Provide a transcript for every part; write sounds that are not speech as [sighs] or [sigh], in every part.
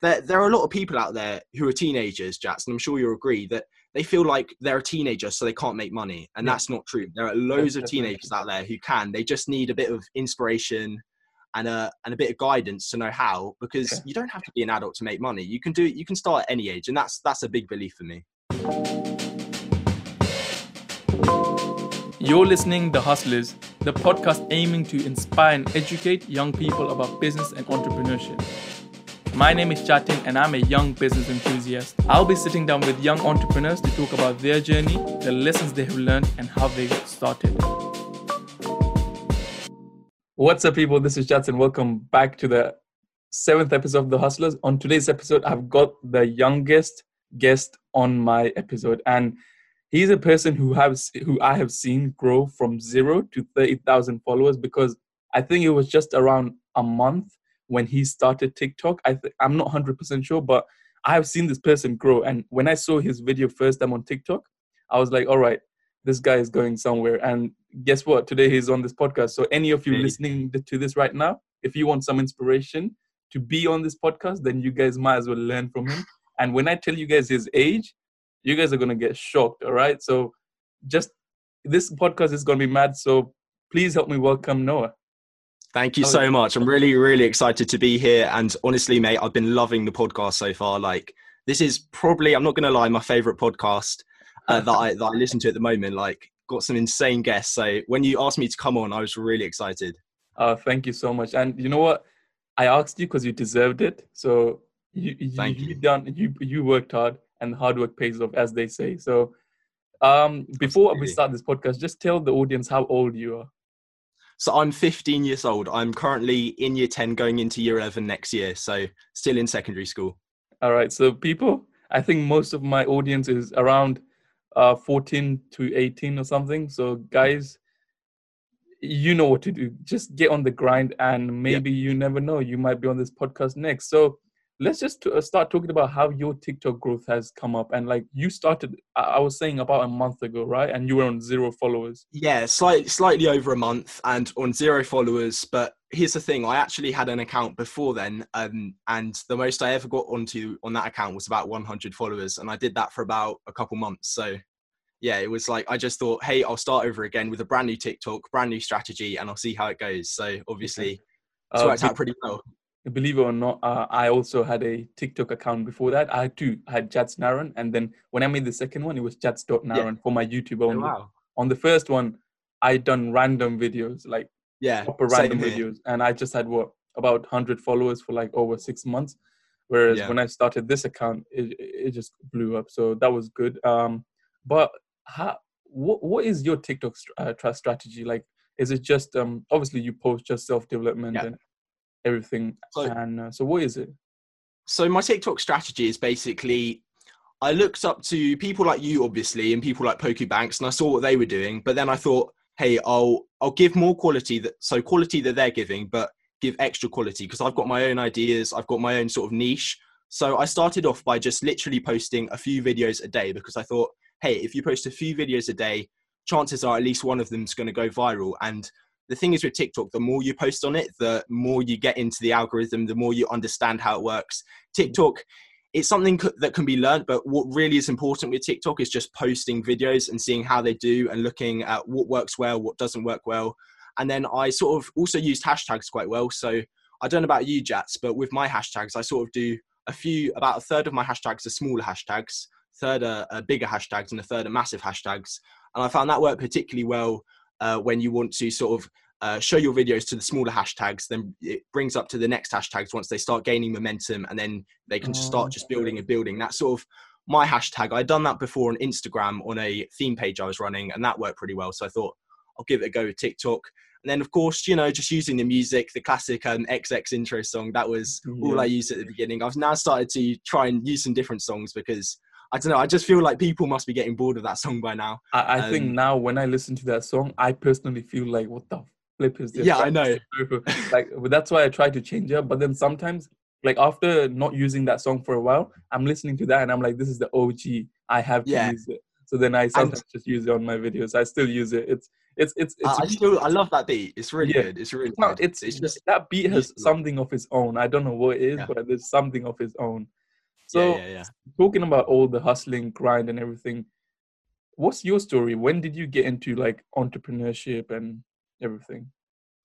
there there are a lot of people out there who are teenagers, Jats, and I'm sure you'll agree that they feel like they're a teenager, so they can't make money, and yeah. that's not true. There are loads of teenagers out there who can. They just need a bit of inspiration and a and a bit of guidance to know how, because yeah. you don't have to be an adult to make money. You can do it. you can start at any age, and that's that's a big belief for me. You're listening to The Hustlers, the podcast aiming to inspire and educate young people about business and entrepreneurship. My name is Jatin and I'm a young business enthusiast. I'll be sitting down with young entrepreneurs to talk about their journey, the lessons they have learned, and how they got started. What's up, people? This is Jatin. Welcome back to the seventh episode of The Hustlers. On today's episode, I've got the youngest guest on my episode, and he's a person who has who I have seen grow from zero to thirty thousand followers because I think it was just around a month when he started TikTok. I th- I'm not 100% sure, but I have seen this person grow. And when I saw his video first time on TikTok, I was like, all right, this guy is going somewhere. And guess what? Today he's on this podcast. So, any of you hey. listening to this right now, if you want some inspiration to be on this podcast, then you guys might as well learn from him. [sighs] And when I tell you guys his age, you guys are going to get shocked. All right. So, just this podcast is going to be mad. So, please help me welcome Noah. Thank you so much. I'm really, really excited to be here. And honestly, mate, I've been loving the podcast so far. Like, this is probably, I'm not going to lie, my favorite podcast uh, that, I, that I listen to at the moment. Like, got some insane guests. So when you asked me to come on, I was really excited. Uh, thank you so much. And you know what? I asked you because you deserved it. So you, you. you done, you, you worked hard and hard work pays off, as they say. So um, before Absolutely. we start this podcast, just tell the audience how old you are. So I'm 15 years old. I'm currently in year 10, going into year 11 next year. So still in secondary school. All right. So people, I think most of my audience is around uh, 14 to 18 or something. So guys, you know what to do. Just get on the grind, and maybe you never know, you might be on this podcast next. So let's just uh, start talking about how your TikTok growth has come up. And like you started, I was saying about a month ago, right? And you were on zero followers. Yeah, slightly slightly over a month and on zero followers. But here's the thing: I actually had an account before then, um, and the most I ever got onto on that account was about 100 followers, and I did that for about a couple months. So. Yeah, it was like I just thought, hey, I'll start over again with a brand new TikTok, brand new strategy, and I'll see how it goes. So obviously, it's uh, worked out pretty well believe it or not, uh, I also had a TikTok account before that. I had two. I had Jats Naran, and then when I made the second one, it was Jats.Naran yeah. for my YouTube only. Oh, wow. On the first one, I done random videos, like yeah, proper random videos, and I just had what about hundred followers for like over six months. Whereas yeah. when I started this account, it it just blew up. So that was good. Um, but how, what what is your TikTok uh, strategy like? Is it just um obviously you post just self development yeah. and everything. So, and uh, so, what is it? So, my TikTok strategy is basically I looked up to people like you, obviously, and people like Pokebanks, and I saw what they were doing. But then I thought, hey, I'll I'll give more quality that so quality that they're giving, but give extra quality because I've got my own ideas, I've got my own sort of niche. So I started off by just literally posting a few videos a day because I thought, hey, if you post a few videos a day, chances are at least one of them's going to go viral. And the thing is with TikTok, the more you post on it, the more you get into the algorithm, the more you understand how it works. TikTok, it's something that can be learned, but what really is important with TikTok is just posting videos and seeing how they do and looking at what works well, what doesn't work well. And then I sort of also used hashtags quite well. So I don't know about you, Jats, but with my hashtags, I sort of do a few, about a third of my hashtags are smaller hashtags, third are, are bigger hashtags, and a third are massive hashtags. And I found that worked particularly well uh, when you want to sort of uh, show your videos to the smaller hashtags then it brings up to the next hashtags once they start gaining momentum and then they can just start just building and building. That's sort of my hashtag. I'd done that before on instagram on a theme page i was running and that worked pretty well. So i thought i'll give it a go with tiktok. And then of course you know just using the music the classic um, xx intro song that was yeah. all i used at the beginning. I've now started to try and use some different songs because I don't know. I just feel like people must be getting bored of that song by now. I, I um, think now when I listen to that song, I personally feel like, what the flip is this? Yeah, I know. like that's why I try to change it. But then sometimes, like after not using that song for a while, I'm listening to that and I'm like, this is the OG. I have to yeah. use it. So then I sometimes just use it on my videos. I still use it. It's it's it's. it's I, I still I love that beat. It's really Yeah. good. It's really it's, not, good. it's, just that beat has something of its own. I don't know what it is, Yeah. but there's something of its own. So yeah, yeah, yeah. talking about all the hustling, grind, and everything, what's your story? When did you get into like entrepreneurship and everything?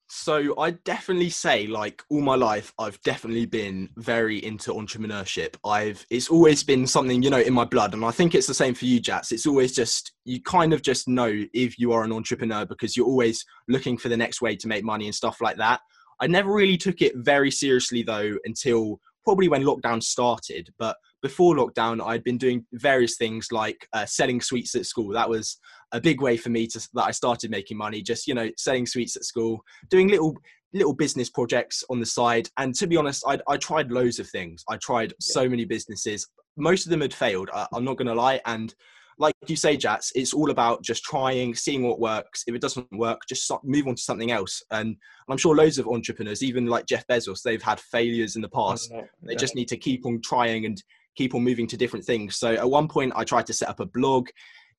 So I definitely say like all my life I've definitely been very into entrepreneurship. I've it's always been something, you know, in my blood and I think it's the same for you Jats. It's always just you kind of just know if you are an entrepreneur because you're always looking for the next way to make money and stuff like that. I never really took it very seriously though until probably when lockdown started, but before lockdown I'd been doing various things like uh, selling sweets at school. That was a big way for me to that I started making money just, you know, selling sweets at school doing little little business projects on the side. And to be honest i i tried loads of things. I tried so many businesses. Most of them had failed I, i'm not going to lie and like you say jats it's all about just trying seeing what works. If it doesn't work just move on to something else. And i'm sure loads of entrepreneurs even like jeff bezos they've had failures in the past. Uh, they just need to keep on trying and keep on moving to different things. So at one point, I tried to set up a blog,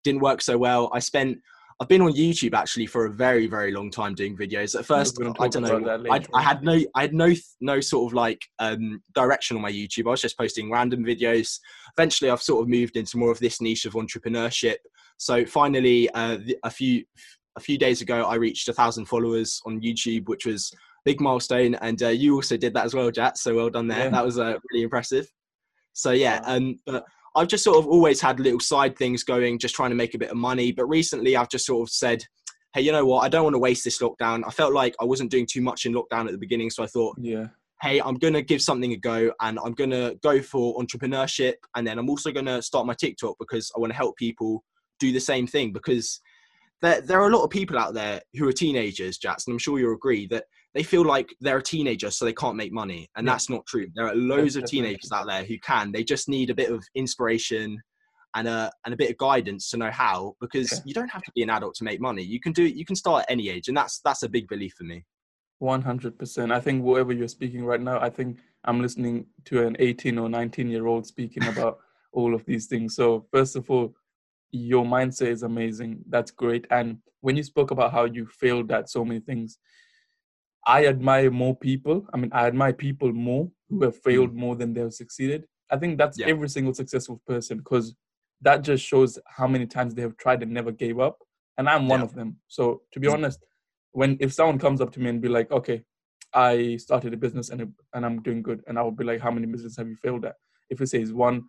didn't work so well. I spent, I've been on YouTube actually for a very, very long time doing videos. At first, I don't know, I. I had no, I had no, no sort of like um, direction on my YouTube. I was just posting random videos. Eventually, I've sort of moved into more of this niche of entrepreneurship. So finally, uh, a few, a few days ago, I reached a thousand followers on YouTube, which was a big milestone. And uh, you also did that as well, Jack. So well done there. Yeah. That was uh, really impressive. So yeah, um, but I've just sort of always had little side things going, just trying to make a bit of money. But recently, I've just sort of said, "Hey, you know what? I don't want to waste this lockdown. I felt like I wasn't doing too much in lockdown at the beginning, so I thought, yeah, hey, I'm gonna give something a go, and I'm gonna go for entrepreneurship, and then I'm also gonna start my TikTok because I want to help people do the same thing because." There, there are a lot of people out there who are teenagers, Jats, and I'm sure you'll agree that they feel like they're a teenager, so they can't make money, and Yeah. that's not true. There are loads of teenagers out there who can. They just need a bit of inspiration and a and a bit of guidance to know how. Because Yeah. you don't have to be an adult to make money. You can do it. You can start at any age, and that's that's a big belief for me. one hundred percent. I think whatever you're speaking right now, I think I'm listening to an 18 or 19 year old speaking about [laughs] all of these things. So first of all, your mindset is amazing. That's great. And when you spoke about how you failed at so many things, I admire more people. I mean, I admire people more who have failed more than they have succeeded. I think that's Yeah. every single successful person because that just shows how many times they have tried and never gave up. And I'm one Yeah. of them. So to be honest, when if someone comes up to me and be like, okay, I started a business and and I'm doing good, and I would be like, how many businesses have you failed at? If it says one,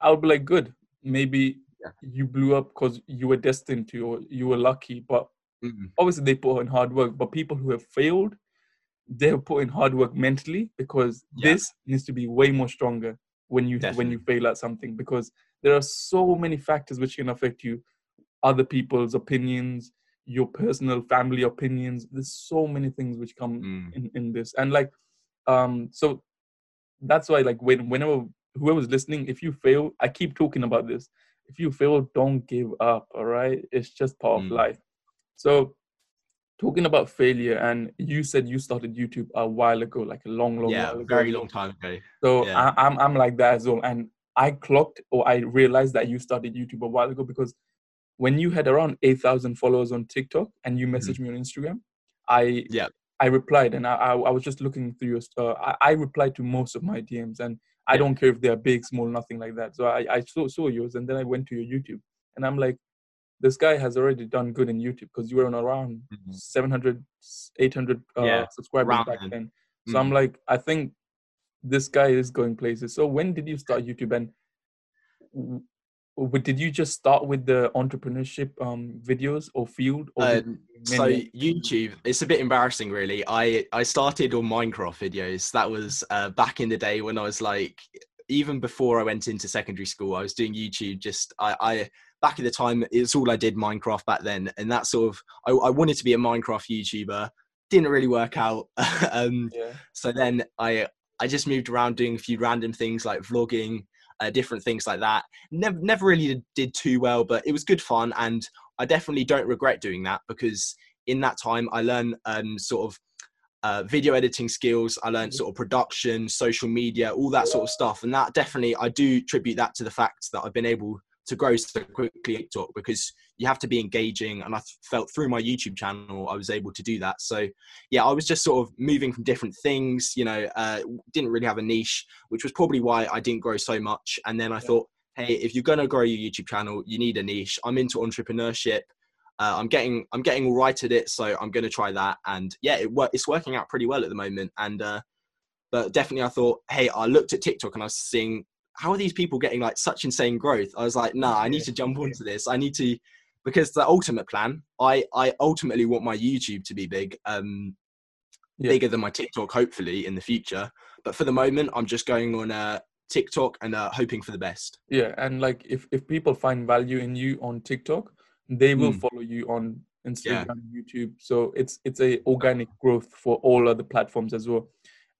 I would be like, good. Maybe Yeah. you blew up because you were destined to, or you were lucky. But Mm. obviously, they put in hard work. But people who have failed, they have put in hard work mentally because Yeah. this needs to be way more stronger when you when you fail at something because there are so many factors which can affect you. Other people's opinions your personal family opinions. There's so many things which come Mm. in, in this. And like um so that's why like when whenever whoever's listening if you fail i keep talking about this. If you fail don't give up all right? It's just part of Mm. life. So talking about failure and you said you started youtube a while ago like a long long yeah, while ago very long time ago. so Yeah. I, I'm I'm like that as well. And I clocked or I realized that you started YouTube a while ago because when you had around eight thousand followers on TikTok and you messaged me on Instagram, I Mm-hmm. Yeah. I replied and I I, I was just looking through your uh, I, I replied to most of my DMs and I don't care if they're big, small, nothing like that. So I I saw saw yours and then I went to your YouTube and I'm like, this guy has already done good in YouTube because you were on around Mhm. 700 800 uh, Yeah, subscribers back then. So I'm Mm. like, I think this guy is going places. So when did you start YouTube and w- w- did you just start with the entrepreneurship um, videos or field? Or Um, so YouTube, it's a bit embarrassing, really. I I started on Minecraft videos. That was uh, back in the day when I was like, even before I went into secondary school, I was doing YouTube. Just I, I back at the time, it's all I did Minecraft back then, and that sort of I, I wanted to be a Minecraft YouTuber. Didn't really work out. [laughs] um, yeah, so then I I just moved around doing a few random things like vlogging, uh, different things like that. Never never really did, too well, but it was good fun, and I definitely don't regret doing that because in that time I learned um, sort of uh, video editing skills. I learned sort of production, social media, all that sort of stuff, and that definitely I do tribute that to the fact that I've been able to grow so quickly TikTok because you have to be engaging. And I felt through my YouTube channel I was able to do that. So yeah I was just sort of moving from different things you know uh, didn't really have a niche which was probably why I didn't grow so much. And then I thought hey if you're going to grow your YouTube channel you need a niche. I'm into entrepreneurship. Uh, I'm getting I'm getting all right at it so I'm going to try that. And yeah it it's working out pretty well at the moment. And uh, but definitely I thought hey I looked at TikTok and I was seeing how are these people getting like such insane growth? I was like, nah, I need to jump onto this. I need to because the ultimate plan, I I ultimately want my YouTube to be big, um, yeah. bigger than my TikTok, hopefully in the future. But for the moment, I'm just going on uh, TikTok and uh, hoping for the best. Yeah, and like if if people find value in you on TikTok, they will mm. follow you on Instagram, yeah. YouTube. So it's it's a organic growth for all other platforms as well.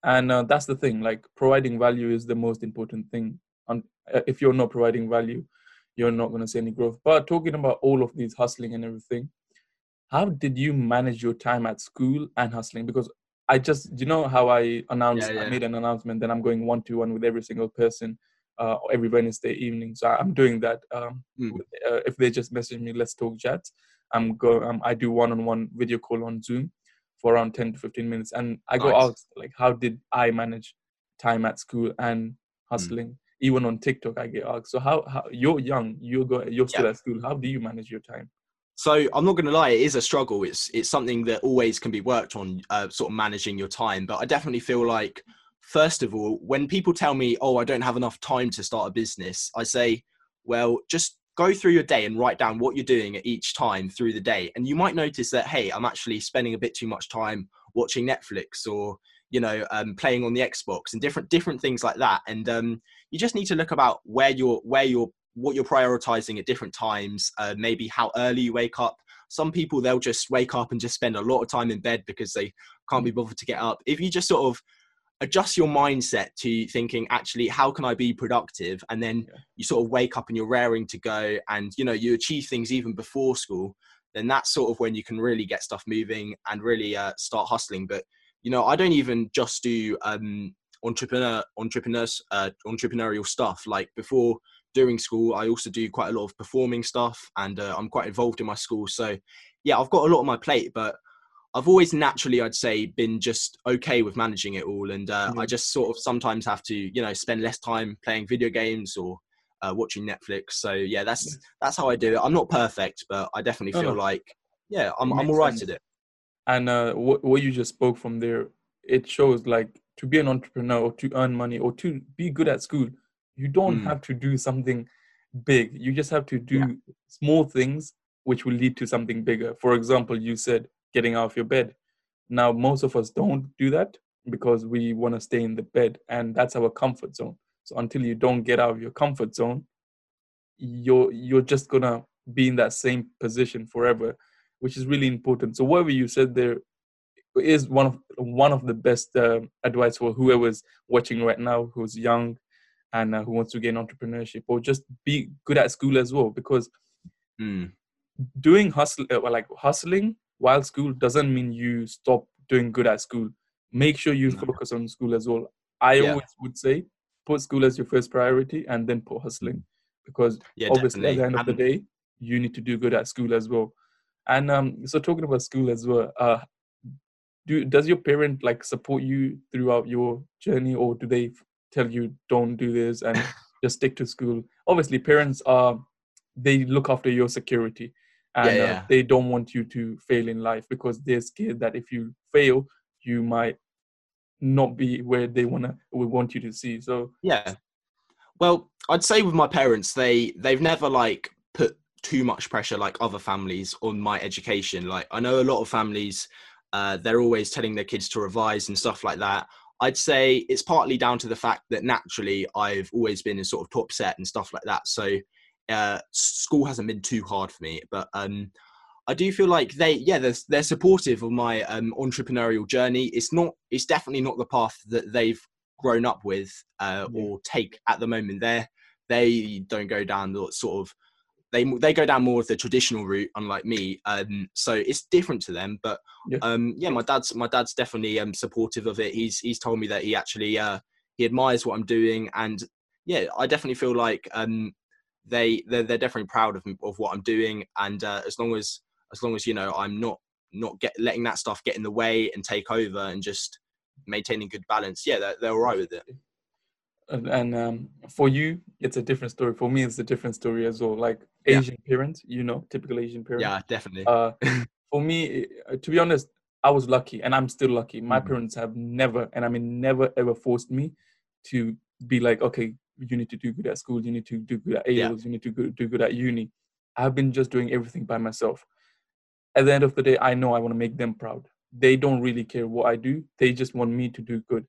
And uh, that's the thing. Like providing value is the most important thing and uh, if you're not providing value you're not going to see any growth but talking about all of these hustling and everything how did you manage your time at school and hustling because i just you know how i announced yeah, yeah. i made an announcement that i'm going one to one with every single person uh, every wednesday evening so i'm doing that um, mm. uh, if they just message me let's talk chat i'm go um, i do one-on-one video call on zoom for around 10 to 15 minutes and i go nice. like how did i manage time at school and hmm. hustling mm even on TikTok, I get asked. So how, how you're young, you're go, you're still yeah. at school. How do you manage your time? So I'm not going to lie, it is a struggle. It's it's something that always can be worked on, uh, sort of managing your time. But I definitely feel like, first of all, when people tell me, "Oh, I don't have enough time to start a business," I say, "Well, just go through your day and write down what you're doing at each time through the day, and you might notice that, hey, I'm actually spending a bit too much time watching Netflix or you know um, playing on the xbox and different different things like that and um, you just need to look about where you're where you're what you're prioritizing at different times uh, maybe how early you wake up. Some people they'll just wake up and just spend a lot of time in bed because they can't be bothered to get up. If you just sort of adjust your mindset to thinking actually how can i be productive? and then yeah. you sort of wake up and you're raring to go and you know you achieve things even before school then that's sort of when you can really get stuff moving and really uh, start hustling. But you know, I don't even just do um, entrepreneur entrepreneurs uh, entrepreneurial stuff. Like before during school, I also do quite a lot of performing stuff, and uh, I'm quite involved in my school. So yeah, I've got a lot on my plate, but I've always naturally, I'd say, been just okay with managing it all, and uh, mm-hmm. I just sort of sometimes have to, you know, spend less time playing video games or uh, watching Netflix. So yeah, that's yeah. that's how I do it. I'm not perfect, but I definitely feel like yeah, I'm I'm all right at it and uh, what, what you just spoke from there it shows like to be an entrepreneur or to earn money or to be good at school you don't mm. have to do something big you just have to do yeah. small things which will lead to something bigger for example you said getting out of your bed now most of us don't do that because we want to stay in the bed and that's our comfort zone so until you don't get out of your comfort zone you're you're just gonna be in that same position forever which is really important. So whatever you said there is one of one of the best uh, advice for whoever's watching right now who's young and uh, who wants to gain entrepreneurship or just be good at school as well because mm. doing hustle uh, like hustling while school doesn't mean you stop doing good at school make sure you focus on school as well i yeah. always would say put school as your first priority and then put hustling because yeah, obviously definitely. at the end of the day you need to do good at school as well and um, so talking about school as well, uh, do does your parent like support you throughout your journey, or do they tell you don't do this and [laughs] just stick to school? Obviously, parents are they look after your security, and yeah, yeah. Uh, they don't want you to fail in life because they're scared that if you fail, you might not be where they wanna we want you to see. So yeah, well, I'd say with my parents, they they've never like put too much pressure like other families on my education. Like I know a lot of families, uh, they're always telling their kids to revise and stuff like that. I'd say it's partly down to the fact that naturally I've always been in sort of top set and stuff like that. So uh, school hasn't been too hard for me, but um, I do feel like they, yeah, they're, they're supportive of my um, entrepreneurial journey. It's not, it's definitely not the path that they've grown up with uh, or take at the moment. They they don't go down the sort of they they go down more of the traditional route, unlike me. Um, so it's different to them. But yeah, um, yeah my dad's my dad's definitely um, supportive of it. He's he's told me that he actually uh, he admires what I'm doing, and yeah, I definitely feel like um, they they're, they're definitely proud of of what I'm doing, and uh, as long as as long as you know I'm not not get letting that stuff get in the way and take over, and just maintaining good balance, yeah, they're, they're all right with it. And, and um, for you, it's a different story. For me, it's a different story as well. Like Asian yeah. parents, you know, typical Asian parents. Yeah, definitely. Uh, [laughs] for me, uh, to be honest, I was lucky, and I'm still lucky. My mm-hmm. parents have never, and I mean never, ever forced me to be like, okay, you need to do good at school, you need to do good at A yeah. you need to do good at uni. I've been just doing everything by myself. At the end of the day, I know I want to make them proud. They don't really care what I do; they just want me to do good,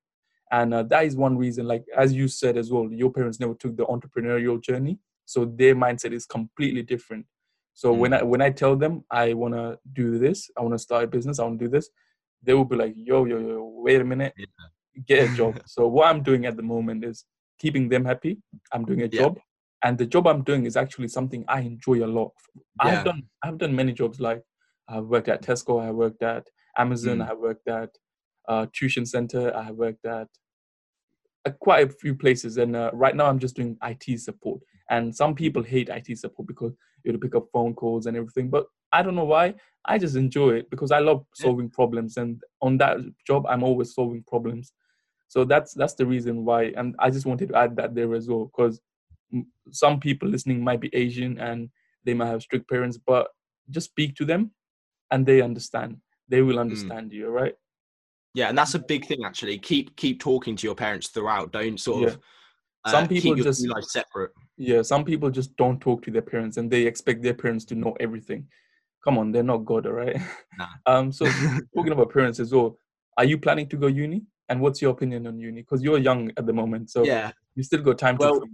and uh, that is one reason. Like as you said as well, your parents never took the entrepreneurial journey, so their mindset is completely different. So mm. when I when I tell them I want to do this, I want to start a business, I want to do this, they will be like, yo, yo, yo, wait a minute, yeah. get a [laughs] job. so what I'm doing at the moment is keeping them happy. I'm doing a yeah. job, and the job I'm doing is actually something I enjoy a lot. Yeah. I've done I've done many jobs like I've worked at Tesco, I worked at Amazon, mm. I worked at uh, tuition center, I have worked at uh, quite a few places, and uh, right now I'm just doing IT support. And some people hate IT support because you have to pick up phone calls and everything, but I don't know why. I just enjoy it because I love solving problems, and on that job, I'm always solving problems. So that's that's the reason why, and I just wanted to add that there as well because some people listening might be Asian and they might have strict parents, but just speak to them, and they understand. They will hmm. understand mm. you, right? Yeah, and that's a big thing actually. Keep keep talking to your parents throughout. Don't sort yeah. of uh, some people just life separate. Yeah, some people just don't talk to their parents and they expect their parents to know everything. Come on, they're not God, all right? Nah. [laughs] um, so [laughs] talking about parents as well, are you planning to go uni? And what's your opinion on uni? Because you're young at the moment, so yeah, you still got time well, to.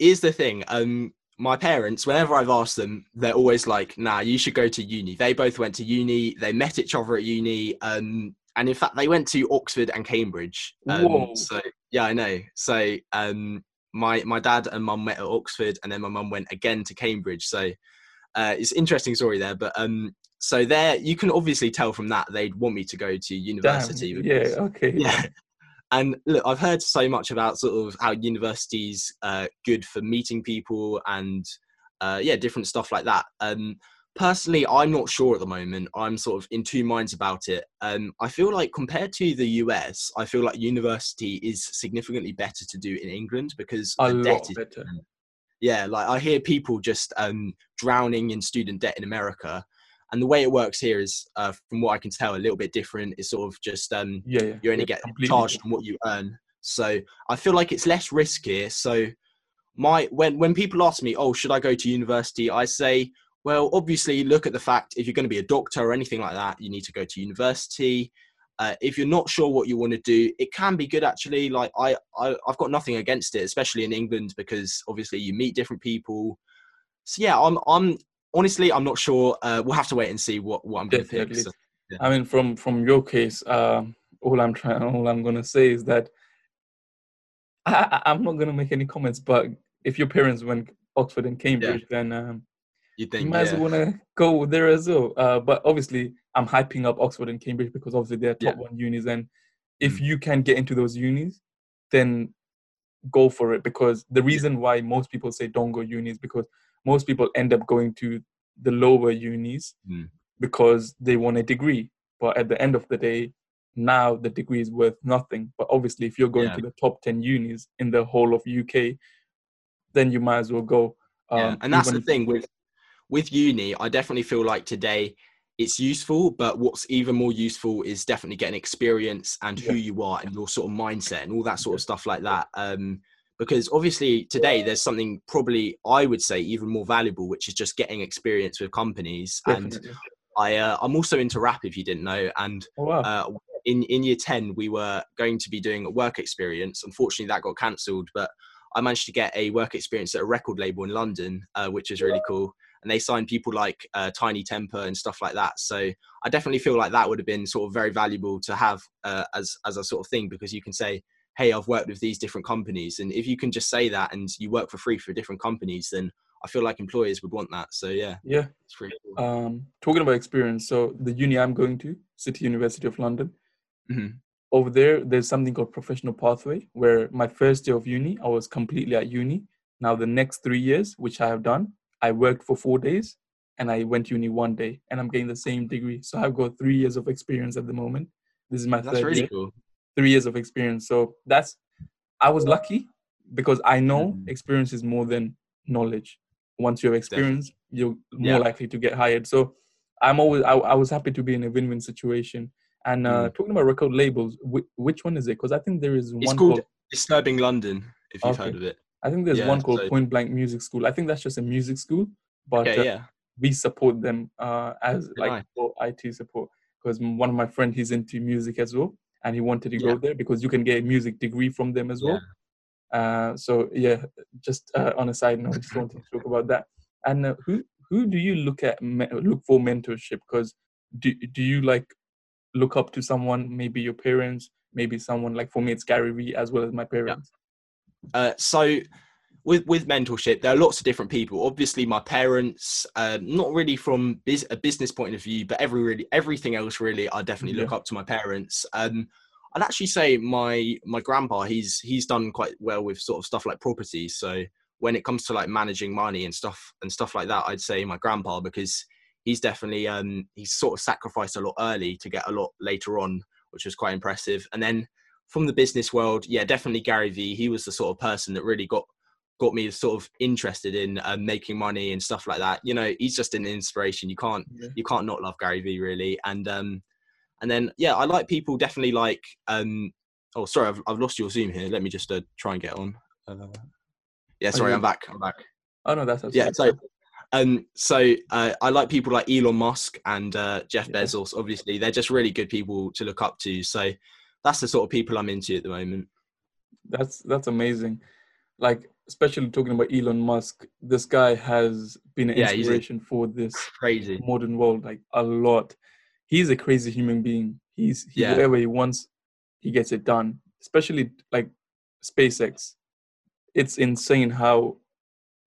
Here's the thing. Um, my parents, whenever I've asked them, they're always like, "Nah, you should go to uni." They both went to uni. They met each other at uni. Um, and in fact, they went to Oxford and Cambridge. Um, so yeah, I know. So um, my my dad and mum met at Oxford, and then my mum went again to Cambridge. So uh, it's interesting story there. But um, so there, you can obviously tell from that they'd want me to go to university. Because, yeah. [laughs] Okay. Yeah. And look, I've heard so much about sort of how universities uh, good for meeting people and uh, yeah, different stuff like that. Um, personally, I'm not sure at the moment. I'm sort of in two minds about it. Um, I feel like compared to the US, I feel like university is significantly better to do in England because a the debt is better. Yeah, like I hear people just um, drowning in student debt in America. And the way it works here is, uh, from what I can tell, a little bit different. It's sort of just um, yeah, yeah, you only get charged on what you earn. So I feel like it's less risk here. So my when when people ask me, oh, should I go to university? I say, well, obviously, look at the fact if you're going to be a doctor or anything like that, you need to go to university. Uh, if you're not sure what you want to do, it can be good actually. Like I, I, I've got nothing against it, especially in England because obviously you meet different people. So yeah, I'm, I'm honestly, I'm not sure. Uh, we'll have to wait and see what, what I'm going to pick. So, yeah. I mean, from from your case, uh, all I'm trying, all I'm going to say is that I, am not going to make any comments. But if your parents went Oxford and Cambridge, yeah. then um, you think you might yeah. want to go there as well. Uh, but obviously, I'm hyping up Oxford and Cambridge because obviously they're top yeah. one unis, and if mm. you can get into those unis, then go for it. Because the reason why most people say don't go unis because most people end up going to the lower unis mm. because they want a degree. But at the end of the day, now the degree is worth nothing. But obviously, if you're going yeah. to the top ten unis in the whole of UK, then you might as well go. Um, yeah. and that's the thing with with uni, I definitely feel like today it's useful, but what's even more useful is definitely getting experience and who you are and your sort of mindset and all that sort of stuff like that. Um, because obviously today there's something probably I would say even more valuable, which is just getting experience with companies. And I, uh, I'm also into rap, if you didn't know. And oh, wow. uh, in in year ten, we were going to be doing a work experience. Unfortunately, that got cancelled, but I managed to get a work experience at a record label in London, uh, which is really cool and they signed people like uh, Tinie Tempah and stuff like that. So I definitely feel like that would have been sort of very valuable to have uh, as as a sort of thing because you can say, "Hey, I've worked with these different companies," and if you can just say that and you work for free for different companies, then I feel like employers would want that. So yeah, yeah, it's cool. Um, talking about experience, so the uni I'm going to, City University of London. Mm-hmm. Over there, there's something called professional pathway, where my first year of uni, I was completely at uni Now the next three years, which I have done, I worked for four days and I went uni one day, and I'm getting the same degree. So I've got three years of experience at the moment. This is my That's third really year. cool. Three years of experience. So that's I was lucky because I know Mhm. experience is more than knowledge. Once you have experience, you're more Yeah. likely to get hired. So I'm always I, I was happy to be in a win-win situation. And uh, talking about record labels, which, which one is it? Because I think there is Mm. It's one called called Disturbing London, if you've Okay. heard of it. I think there's Yeah, one called so- Point Blank Music School. I think that's just a music school, but Okay, uh, yeah. we support them uh, as like nice. for IT support because one of my friends he's into music as well, and he wanted to Yeah. go there because you can get a music degree from them as well. Uh, so yeah, just uh, on a side note, just wanted to [laughs] talk about that. And uh, who who do you look at me- look for mentorship? Because do do you like look up to someone? Maybe your parents, maybe someone like for me it's Gary Vee as well as my parents. Uh, so with with mentorship, there are lots of different people. Obviously, my parents, um, not really from bus- a business point of view, but every really everything else really, I definitely look up to my parents. Um, I'd actually say my my grandpa, he's he's done quite well with sort of stuff like properties. So when it comes to like managing money and stuff and stuff like that, I'd say my grandpa because he's definitely um he's sort of sacrificed a lot early to get a lot later on, which was quite impressive. And then from the business world, yeah, definitely Gary Vee. He was the sort of person that really got got me sort of interested in um, making money and stuff like that. You know, he's just an inspiration. You can't Yeah. you can't not love Gary Vee really. And um and then yeah, I like people definitely like um oh sorry, I've I've lost your Zoom here. Let me just uh, try and get on. Uh, yeah, sorry, you- I'm back. I'm back. Oh no, that's Yeah, so um so uh, I like people like Elon Musk and uh, Jeff. Bezos. Obviously, they're just really good people to look up to. So that's the sort of people I'm into at the moment. That's that's amazing. Like especially talking about Elon Musk, this guy has been an Yeah, inspiration for this Crazy. modern world, like a lot. He's a crazy human being. He's he, Yeah. whatever he wants, he gets it done. Especially like SpaceX. It's insane how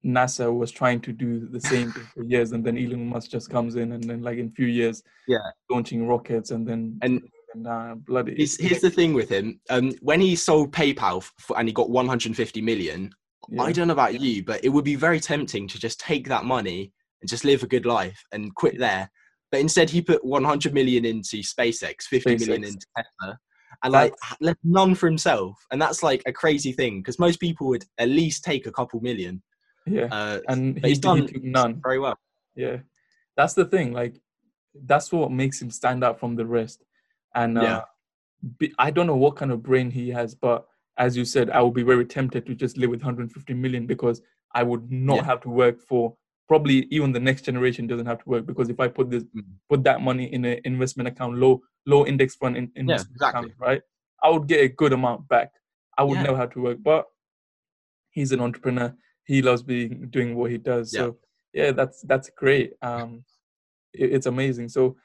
NASA was trying to do the same thing for years, and then Elon Musk just comes in, and then like in few years, Yeah. launching rockets, and then And and uh, bloody. Here's, here's the thing with him. Um, when he sold PayPal f and he got 150 million, yeah. I don't know about you, but it would be very tempting to just take that money and just live a good life and quit there. But instead, he put 100 million into SpaceX, 50 million SpaceX. into Tesla, and like left none for himself. And that's like a crazy thing because most people would at least take a couple million. yeah. Uh, and he, he's he done took none. very well. Yeah, that's the thing. Like, that's what makes him stand out from the rest. And uh, Yeah. I don't know what kind of brain he has, but as you said, I would be very tempted to just live with 150 million because I would not Yeah. have to work for. Probably even the next generation doesn't have to work because if I put this, Mm. put that money in an investment account, low low index fund in, investment exactly. account, right? I would get a good amount back. I would Yeah. never have to work, but he's an entrepreneur. He loves being doing what he does. Yeah. So yeah, that's that's great. Um, it- it's amazing. So,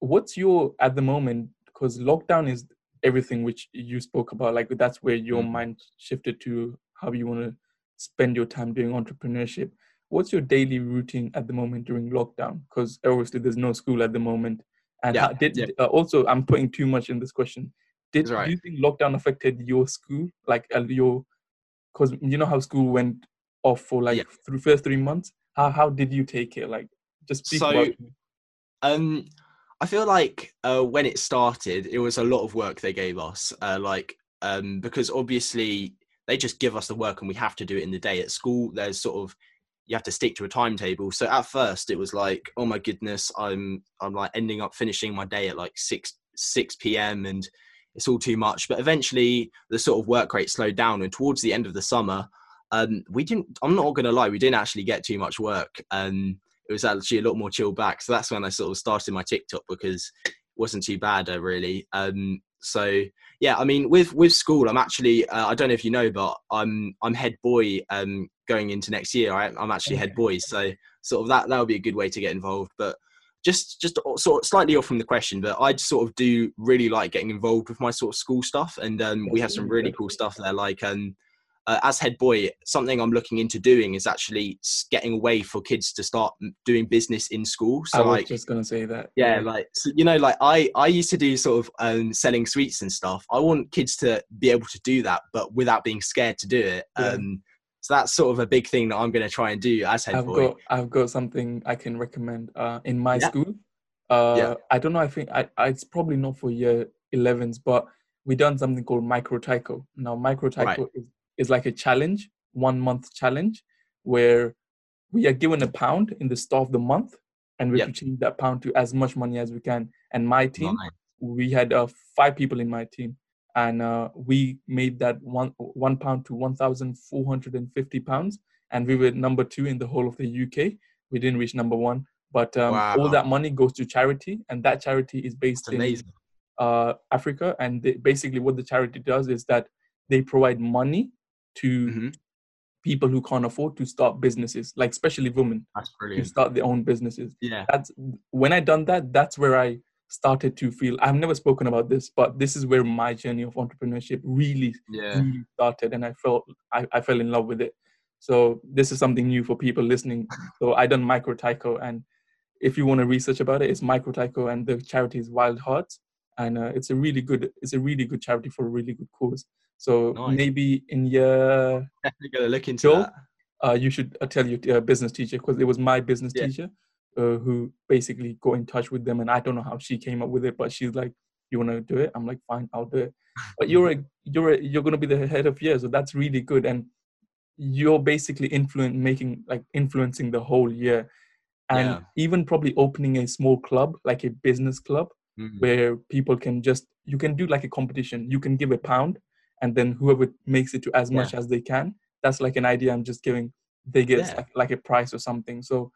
what's your at the moment? Because lockdown is everything which you spoke about. Like that's where your Mhm. mind shifted to how you want to spend your time doing entrepreneurship. What's your daily routine at the moment during lockdown? Because obviously there's no school at the moment. And Yeah, did yeah. uh, also I'm putting too much in this question. Did right. do you think lockdown affected your school, like uh, your? Because you know how school went off for like Yeah. through first three months. How how did you take it? Like just speak So- about. it. Um, I feel like uh, when it started, it was a lot of work they gave us. Uh, like, um, because obviously they just give us the work and we have to do it in the day. At school, there's sort of you have to stick to a timetable. So at first, it was like, oh my goodness, I'm I'm like ending up finishing my day at like six six p.m. and it's all too much. But eventually, the sort of work rate slowed down, and towards the end of the summer, um, we didn't. I'm not gonna lie, we didn't actually get too much work. Um, it was actually a lot more chill back. So that's when I sort of started my TikTok because it wasn't too bad uh, really. Um, so yeah, I mean with with school, I'm actually uh, I don't know if you know, but I'm I'm head boy um, going into next year. I, I'm actually head boy, so sort of that that would be a good way to get involved. But just just sort of slightly off from the question, but I sort of do really like getting involved with my sort of school stuff, and um, we have some really cool stuff there, like um, uh, as head boy, something I'm looking into doing is actually getting a way for kids to start doing business in school. I So was like, just gonna say that. yeah, like so, you know, like I I used to do sort of um, selling sweets and stuff. I want kids to be able to do that, but without being scared to do it. Yeah. Um, So that's sort of a big thing that I'm going to try and do as head I've boy. got I've got something I can recommend. Uh, in my Yeah. school, uh, Yeah. I don't know. I think I, I it's probably not for year 11s, but we done something called Micro-Tyco. Now, Micro-Tyco is, is like a challenge, one month challenge, where we are given a pound in the start of the month, and we have Yep. to change that pound to as much money as we can. And my team, Nice. we had uh, five people in my team and uh, we made that one one pound to 1450 pounds and we were number two in the whole of the uk we didn't reach number one but um, all that money goes to charity and that charity is based in amazing. uh, africa and they, basically what the charity does is that they provide money to Mhm. people who can't afford to start businesses like especially women That's to brilliant. start their own businesses Yeah. that's when I done that. That's where I started to feel. I've never spoken about this, but this is where my journey of entrepreneurship really, Yeah. really started, and I felt I, I fell in love with it. So this is something new for people listening. So I done Micro-Tyco, and if you want to research about it, it's Micro-Tyco, and the charity is Wild Hearts, and uh, it's a really good it's a really good charity for a really good cause. So Nice. maybe in year [laughs] Definitely look into Joel? that. uh, you should uh, tell your uh, business teacher because it was my business Yeah. teacher uh, who basically got in touch with them, and I don't know how she came up with it, but she's like, "You want to do it?" I'm like, "Fine, I'll do it." But [laughs] you're a you're a, you're gonna be the head of year, so that's really good, and you're basically influence making like influencing the whole year, and Yeah. even probably opening a small club like a business club Mhm. where people can just you can do like a competition you can give a pound and then whoever makes it to as much as they can that's like an idea i'm just giving they get Yeah. like, like a price or something so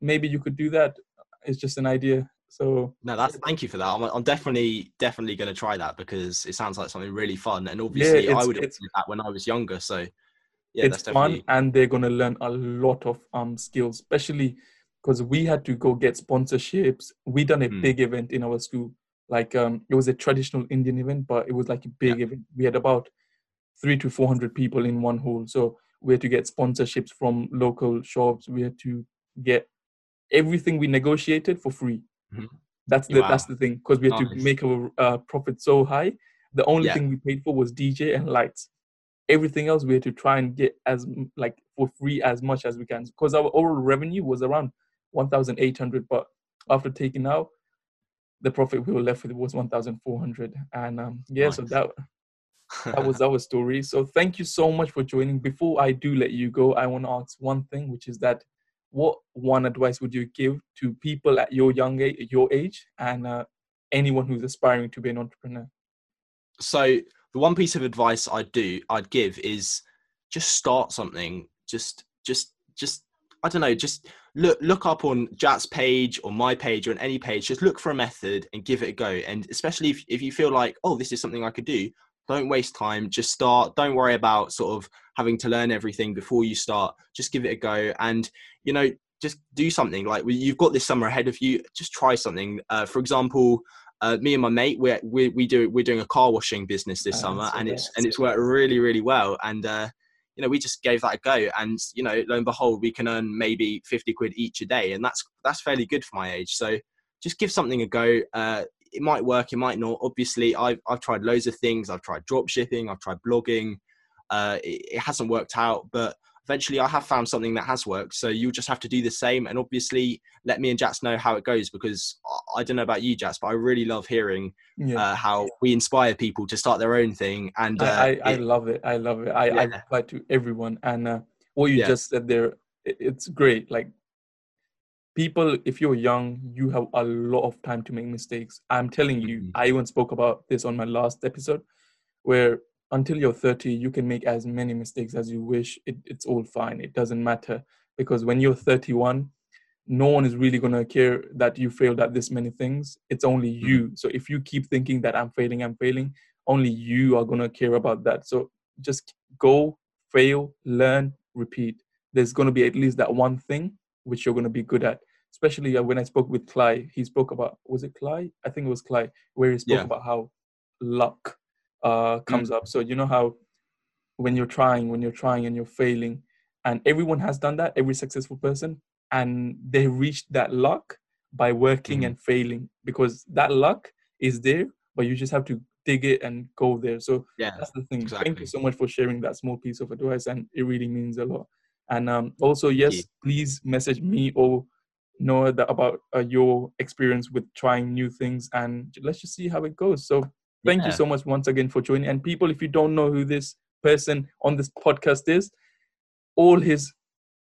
maybe you could do that it's just an idea so No, that's thank you for that. I'm, I'm definitely definitely going to try that because it sounds like something really fun. And obviously, I would have done that when I was younger. So yeah, it's that's definitely fun and they're going to learn a lot of um skills especially because we had to go get sponsorships. We done a Hmm. big event in our school like um it was a traditional indian event but it was like a big event. We had about three to four hundred people in one hall so we had to get sponsorships from local shops. We had to get everything we negotiated for free. Mhm. that's the that's the thing because we had to make our uh, profit so high. The only Yeah. thing we paid for was dj and lights. Everything else we had to try and get as like for free as much as we can because our overall revenue was around 1800 but after taking out the profit we were left with was 1400 and um yeah so that that was our [laughs] story so thank you so much for joining before i do let you go i want to ask one thing which is that what one advice would you give to people at your young age your age and uh, anyone who's aspiring to be an entrepreneur so the one piece of advice I'd do, I'd give is just start something. Just, just, just. I don't know. Just look look up on Jat's page or my page or on any page. Just look for a method and give it a go. And especially if if you feel like, oh, this is something I could do, don't waste time. Just start. Don't worry about sort of having to learn everything before you start. Just give it a go. And you know, just do something. Like you've got this summer ahead of you. Just try something. Uh, for example uh, me and my mate we're, we we do we're doing a car washing business this Ah, summer and it's and it's worked really really well and uh you know we just gave that a go and you know lo and behold we can earn maybe 50 quid each a day and that's that's fairly good for my age. So just give something a go. Uh it might work it might not. Obviously i've i've tried loads of things. I've tried drop shipping i've tried blogging. Uh it, it hasn't worked out but eventually i have found something that has worked so you'll just have to do the same and obviously let me and jats know how it goes because i, I don't know about you jats but i really love hearing yeah uh, how we inspire people to start their own thing and uh, I, I, I it- love it. I love it. I, I Yeah. reply to everyone. And uh, what you Yeah. just said there, it's great. Like people, if you're young, you have a lot of time to make mistakes. I'm telling you, Mhm. I even spoke about this on my last episode, where until you're 30, you can make as many mistakes as you wish. It, it's all fine. It doesn't matter because when you're 31, no one is really going to care that you failed at this many things. It's only you. So if you keep thinking that I'm failing, I'm failing, only you are going to care about that. So just go, fail, learn, repeat. There's going to be at least that one thing which you're going to be good at. Especially uh, when I spoke with Cly, he spoke about, was it Cly? I think it was Cly, where he spoke Yeah. about how luck uh, comes up. So you know how when you're trying, when you're trying and you're failing, and everyone has done that, every successful person, and they reached that luck by working Mhm. and failing because that luck is there, but you just have to dig it and go there. So Yeah. that's the thing. Thank you so much for sharing that small piece of advice, and it really means a lot. And um, also, yes, you. please message me or Noah that about uh, your experience with trying new things, and let's just see how it goes. So thank you so much once again for joining. And people, if you don't know who this person on this podcast is, all his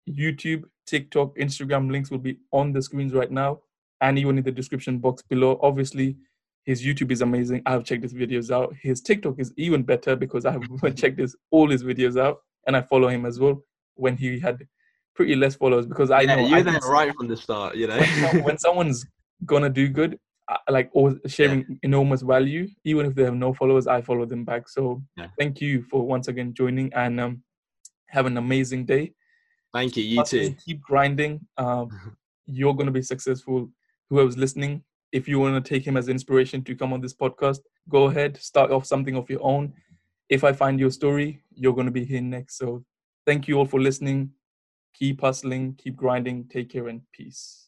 YouTube, TikTok, Instagram links will be on the screens right now and even in the description box below. Obviously, his YouTube is amazing. I've checked his videos out. His TikTok is even better because I have [laughs] checked his all his videos out and I follow him as well when he had pretty less followers because I yeah, know you're I there right from the start. You know. when, [laughs] someone's gonna do good, like or sharing enormous value, even if they have no followers, I follow them back. So Yeah. thank you for once again joining and um, have an amazing day. Thank you. You too. Keep grinding. Um, [laughs] you're gonna be successful. Whoever's listening, if you want to take him as inspiration to come on this podcast, go ahead. Start off something of your own. If I find your story, you're gonna be here next. So thank you all for listening. Keep hustling. Keep grinding. Take care and peace.